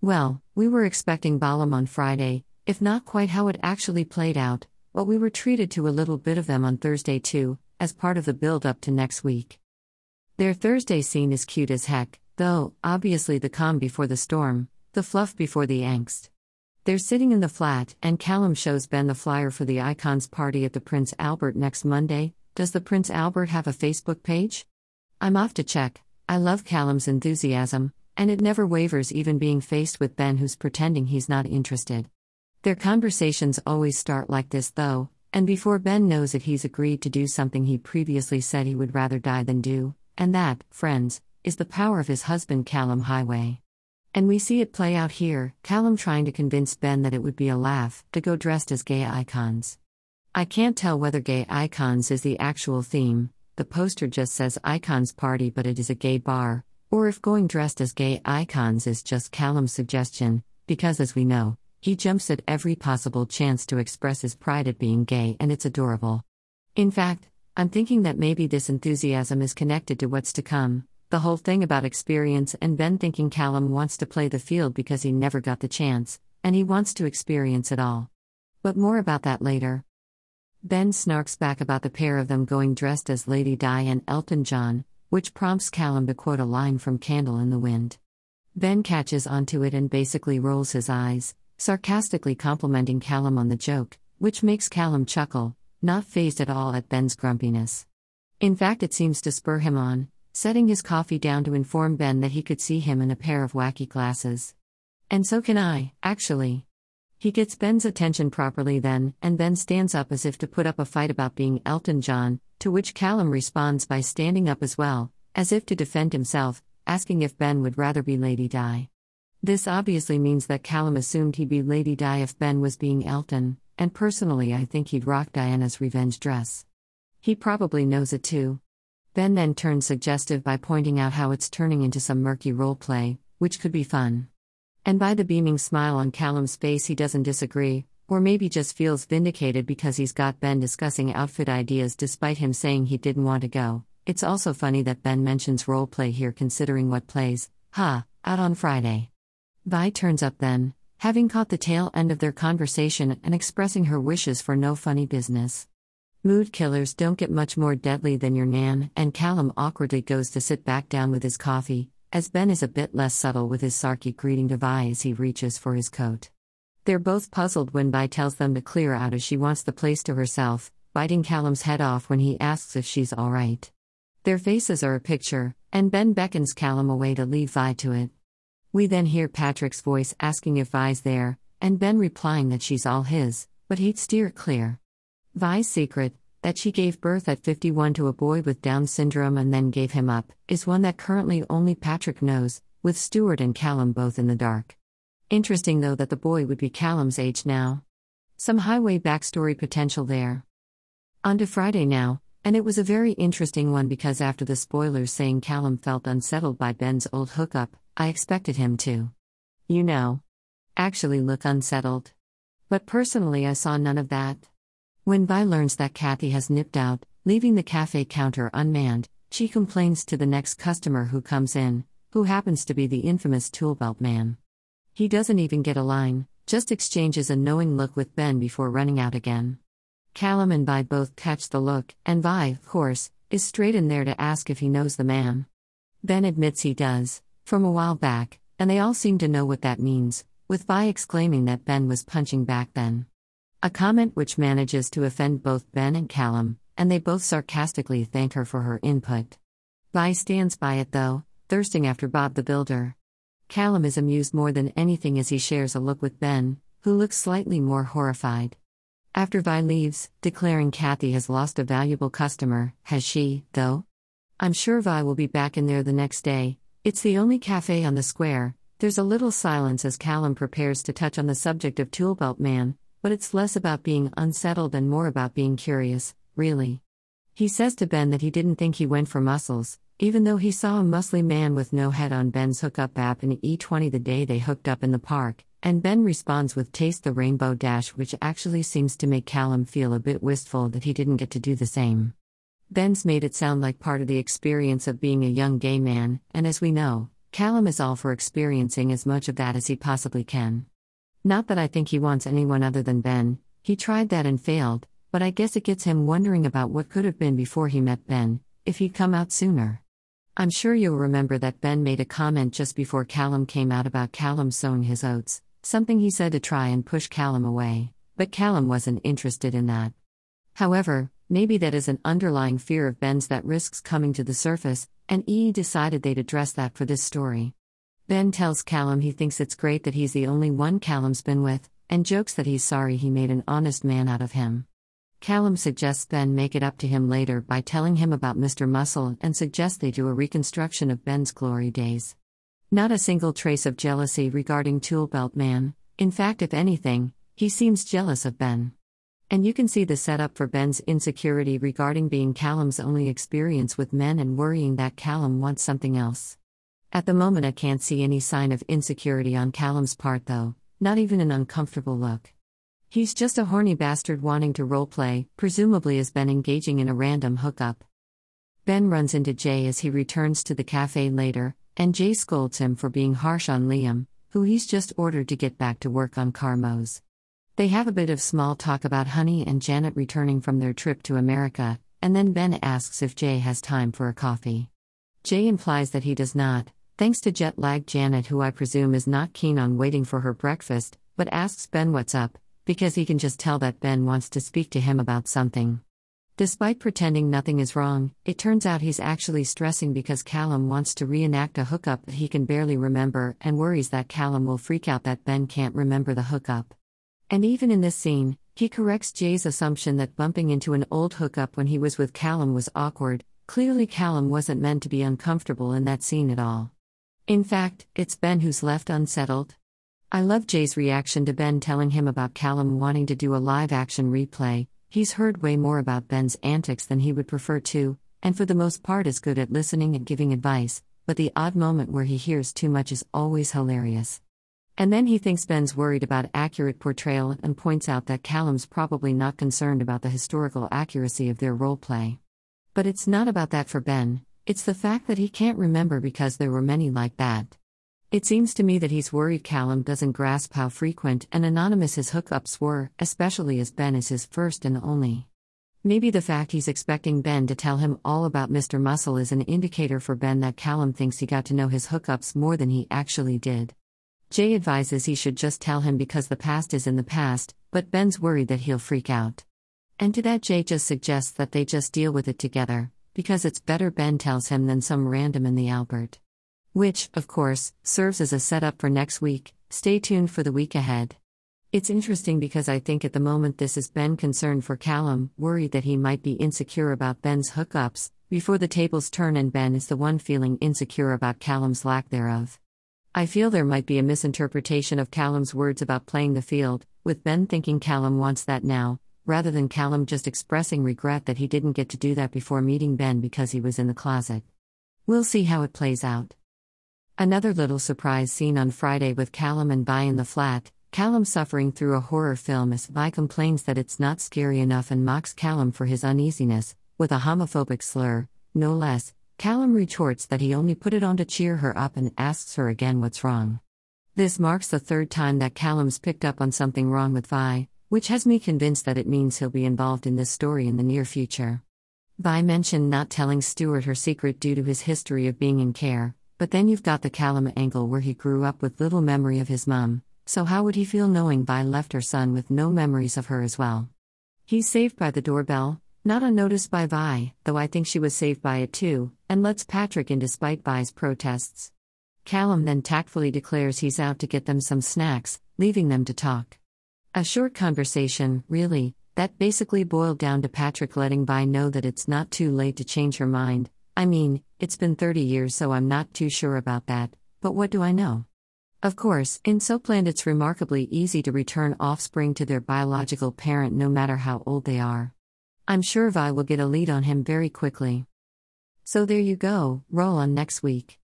Well, we were expecting Ballum on Friday, if not quite how it actually played out, but we were treated to a little bit of them on Thursday too, as part of the build up to next week. Their Thursday scene is cute as heck, though, obviously the calm before the storm, the fluff before the angst. They're sitting in the flat, and Callum shows Ben the flyer for the Icons party at the Prince Albert next Monday. Does the Prince Albert have a Facebook page? I'm off to check. I love Callum's enthusiasm, and it never wavers even being faced with Ben who's pretending he's not interested. Their conversations always start like this though, and before Ben knows it, he's agreed to do something he previously said he would rather die than do, and that, friends, is the power of his husband Callum Highway. And we see it play out here Callum trying to convince Ben that it would be a laugh to go dressed as gay icons. I can't tell whether gay icons is the actual theme, the poster just says icons party, but it is a gay bar, or if going dressed as gay icons is just Callum's suggestion, because as we know, he jumps at every possible chance to express his pride at being gay and it's adorable. In fact, I'm thinking that maybe this enthusiasm is connected to what's to come the whole thing about experience and Ben thinking Callum wants to play the field because he never got the chance, and he wants to experience it all. But more about that later. Ben snarks back about the pair of them going dressed as Lady Di and Elton John, which prompts Callum to quote a line from Candle in the Wind. Ben catches onto it and basically rolls his eyes, sarcastically complimenting Callum on the joke, which makes Callum chuckle, not phased at all at Ben's grumpiness. In fact, it seems to spur him on, setting his coffee down to inform Ben that he could see him in a pair of wacky glasses. And so can I, actually. He gets Ben's attention properly then, and Ben stands up as if to put up a fight about being Elton John, to which Callum responds by standing up as well, as if to defend himself, asking if Ben would rather be Lady Di. This obviously means that Callum assumed he'd be Lady Di if Ben was being Elton, and personally I think he'd rock Diana's revenge dress. He probably knows it too. Ben then turns suggestive by pointing out how it's turning into some murky role play, which could be fun. And by the beaming smile on Callum's face, he doesn't disagree, or maybe just feels vindicated because he's got Ben discussing outfit ideas despite him saying he didn't want to go. It's also funny that Ben mentions roleplay here considering what plays, ha, out on Friday. Vi turns up then, having caught the tail end of their conversation and expressing her wishes for no funny business. Mood killers don't get much more deadly than your nan, and Callum awkwardly goes to sit back down with his coffee, as Ben is a bit less subtle with his sarky greeting to Vi as he reaches for his coat. They're both puzzled when Vi tells them to clear out as she wants the place to herself, biting Callum's head off when he asks if she's alright. Their faces are a picture, and Ben beckons Callum away to leave Vi to it. We then hear Patrick's voice asking if Vi's there, and Ben replying that she's all his, but he'd steer clear. Vi's secret, that she gave birth at 51 to a boy with Down syndrome and then gave him up, is one that currently only Patrick knows, with Stuart and Callum both in the dark. Interesting though that the boy would be Callum's age now. Some highway backstory potential there. On to Friday now, and it was a very interesting one because after the spoilers saying Callum felt unsettled by Ben's old hookup, I expected him to. You know. Actually look unsettled. But personally, I saw none of that. When Vi learns that Kathy has nipped out, leaving the cafe counter unmanned, she complains to the next customer who comes in, who happens to be the infamous toolbelt man. He doesn't even get a line, just exchanges a knowing look with Ben before running out again. Callum and Vi both catch the look, and Vi, of course, is straight in there to ask if he knows the man. Ben admits he does, from a while back, and they all seem to know what that means, with Vi exclaiming that Ben was punching back then. A comment which manages to offend both Ben and Callum, and they both sarcastically thank her for her input. Vi stands by it though, thirsting after Bob the Builder. Callum is amused more than anything as he shares a look with Ben, who looks slightly more horrified. After Vi leaves, declaring Kathy has lost a valuable customer, has she, though? I'm sure Vi will be back in there the next day. It's the only cafe on the square. There's a little silence as Callum prepares to touch on the subject of Toolbelt Man, but it's less about being unsettled and more about being curious, really. He says to Ben that he didn't think he went for muscles, even though he saw a muscly man with no head on Ben's hookup app in E20 the day they hooked up in the park, and Ben responds with Taste the Rainbow Dash, which actually seems to make Callum feel a bit wistful that he didn't get to do the same. Ben's made it sound like part of the experience of being a young gay man, and as we know, Callum is all for experiencing as much of that as he possibly can. Not that I think he wants anyone other than Ben, he tried that and failed, but I guess it gets him wondering about what could have been before he met Ben, if he'd come out sooner. I'm sure you'll remember that Ben made a comment just before Callum came out about Callum sowing his oats, something he said to try and push Callum away, but Callum wasn't interested in that. However, maybe that is an underlying fear of Ben's that risks coming to the surface, and E decided they'd address that for this story. Ben tells Callum he thinks it's great that he's the only one Callum's been with, and jokes that he's sorry he made an honest man out of him. Callum suggests Ben make it up to him later by telling him about Mr. Muscle and suggests they do a reconstruction of Ben's glory days. Not a single trace of jealousy regarding Toolbelt Man, in fact, if anything, he seems jealous of Ben. And you can see the setup for Ben's insecurity regarding being Callum's only experience with men and worrying that Callum wants something else. At the moment, I can't see any sign of insecurity on Callum's part, though, not even an uncomfortable look. He's just a horny bastard wanting to roleplay, presumably has been engaging in a random hookup. Ben runs into Jay as he returns to the cafe later, and Jay scolds him for being harsh on Liam, who he's just ordered to get back to work on Carmos. They have a bit of small talk about Honey and Janet returning from their trip to America, and then Ben asks if Jay has time for a coffee. Jay implies that he does not, thanks to jet lag, Janet, who I presume is not keen on waiting for her breakfast, but asks Ben what's up, because he can just tell that Ben wants to speak to him about something. Despite pretending nothing is wrong, it turns out he's actually stressing because Callum wants to reenact a hookup that he can barely remember and worries that Callum will freak out that Ben can't remember the hookup. And even in this scene, he corrects Jay's assumption that bumping into an old hookup when he was with Callum was awkward. Clearly, Callum wasn't meant to be uncomfortable in that scene at all. In fact, it's Ben who's left unsettled. I love Jay's reaction to Ben telling him about Callum wanting to do a live action replay. He's heard way more about Ben's antics than he would prefer to, and for the most part is good at listening and giving advice, but the odd moment where he hears too much is always hilarious. And then he thinks Ben's worried about accurate portrayal and points out that Callum's probably not concerned about the historical accuracy of their role play. But it's not about that for Ben, it's the fact that he can't remember because there were many like that. It seems to me that he's worried Callum doesn't grasp how frequent and anonymous his hookups were, especially as Ben is his first and only. Maybe the fact he's expecting Ben to tell him all about Mr. Muscle is an indicator for Ben that Callum thinks he got to know his hookups more than he actually did. Jay advises he should just tell him because the past is in the past, but Ben's worried that he'll freak out. And to that, Jay just suggests that they just deal with it together, because it's better Ben tells him than some random in the Albert. Which, of course, serves as a setup for next week. Stay tuned for the week ahead. It's interesting because I think at the moment this is Ben concerned for Callum, worried that he might be insecure about Ben's hookups, before the tables turn and Ben is the one feeling insecure about Callum's lack thereof. I feel there might be a misinterpretation of Callum's words about playing the field, with Ben thinking Callum wants that now, rather than Callum just expressing regret that he didn't get to do that before meeting Ben because he was in the closet. We'll see how it plays out. Another little surprise scene on Friday with Callum and Vi in the flat. Callum suffering through a horror film as Vi complains that it's not scary enough and mocks Callum for his uneasiness, with a homophobic slur, no less. Callum retorts that he only put it on to cheer her up and asks her again what's wrong. This marks the third time that Callum's picked up on something wrong with Vi, which has me convinced that it means he'll be involved in this story in the near future. Vi mentioned not telling Stuart her secret due to his history of being in care, but then you've got the Callum angle where he grew up with little memory of his mum, so how would he feel knowing Vi left her son with no memories of her as well? He's saved by the doorbell, not unnoticed by Vi, though I think she was saved by it too, and lets Patrick in despite Vi's protests. Callum then tactfully declares he's out to get them some snacks, leaving them to talk. A short conversation, really, that basically boiled down to Patrick letting Vi know that it's not too late to change her mind, I mean, it's been 30 years, so I'm not too sure about that, but what do I know? Of course, in Soapland, it's remarkably easy to return offspring to their biological parent no matter how old they are. I'm sure Vi will get a lead on him very quickly. So there you go, roll on next week.